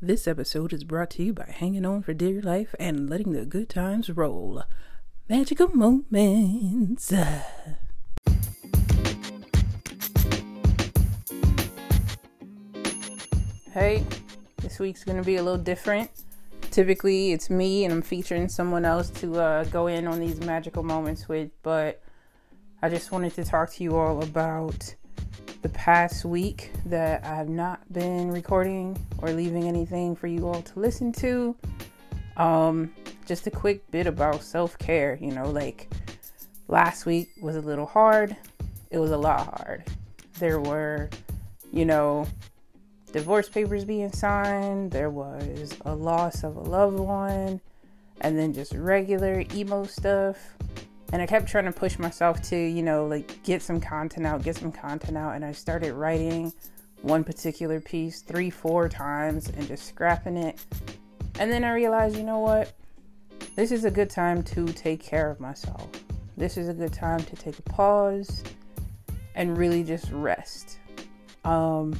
This episode is brought to you by hanging on for dear life and letting the good times roll. Magical moments. Hey, this week's gonna be a little different. Typically, it's me and I'm featuring someone else to uh, go in on these magical moments with, but I just wanted to talk to you all about the past week that I have not been recording or leaving anything for you all to listen to. Um, just a quick bit about self care. You know, like last week was a little hard, it was a lot hard. There were, you know, divorce papers being signed, there was a loss of a loved one, and then just regular emo stuff and I kept trying to push myself to, you know, like get some content out, get some content out. And I started writing one particular piece three, four times and just scrapping it. And then I realized, you know what? This is a good time to take care of myself. This is a good time to take a pause and really just rest. Um,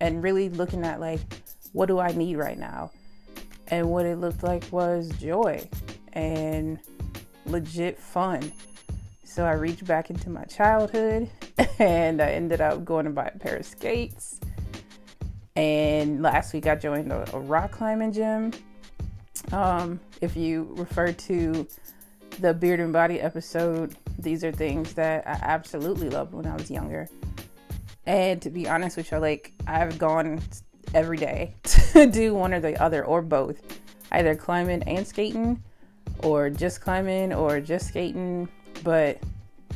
and really looking at like, what do I need right now? And what it looked like was joy and legit fun. So I reached back into my childhood and I ended up going to buy a pair of skates. And last week I joined a, a rock climbing gym. Um, if you refer to the Beard and Body episode, these are things that I absolutely loved when I was younger. And to be honest with you, like I've gone every day to do one or the other or both, either climbing and skating or just climbing or just skating, but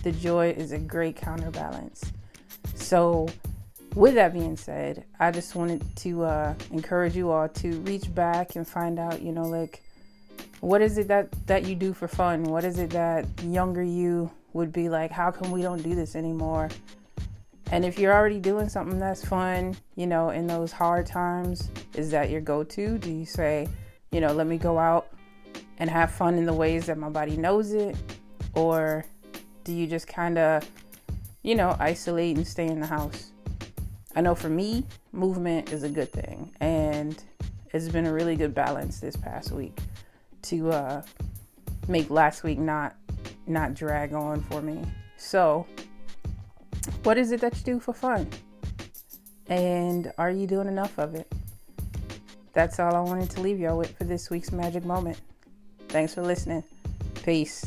the joy is a great counterbalance. So, with that being said, I just wanted to uh, encourage you all to reach back and find out, you know, like what is it that that you do for fun? What is it that younger you would be like? How come we don't do this anymore? And if you're already doing something that's fun, you know, in those hard times, is that your go-to? Do you say, you know, let me go out and have fun in the ways that my body knows it? Or do you just kind of, you know, isolate and stay in the house? I know for me, movement is a good thing. And it's been a really good balance this past week to uh, make last week not not drag on for me. So, what is it that you do for fun? And are you doing enough of it? That's all I wanted to leave y'all with for this week's magic moment. Thanks for listening. Peace.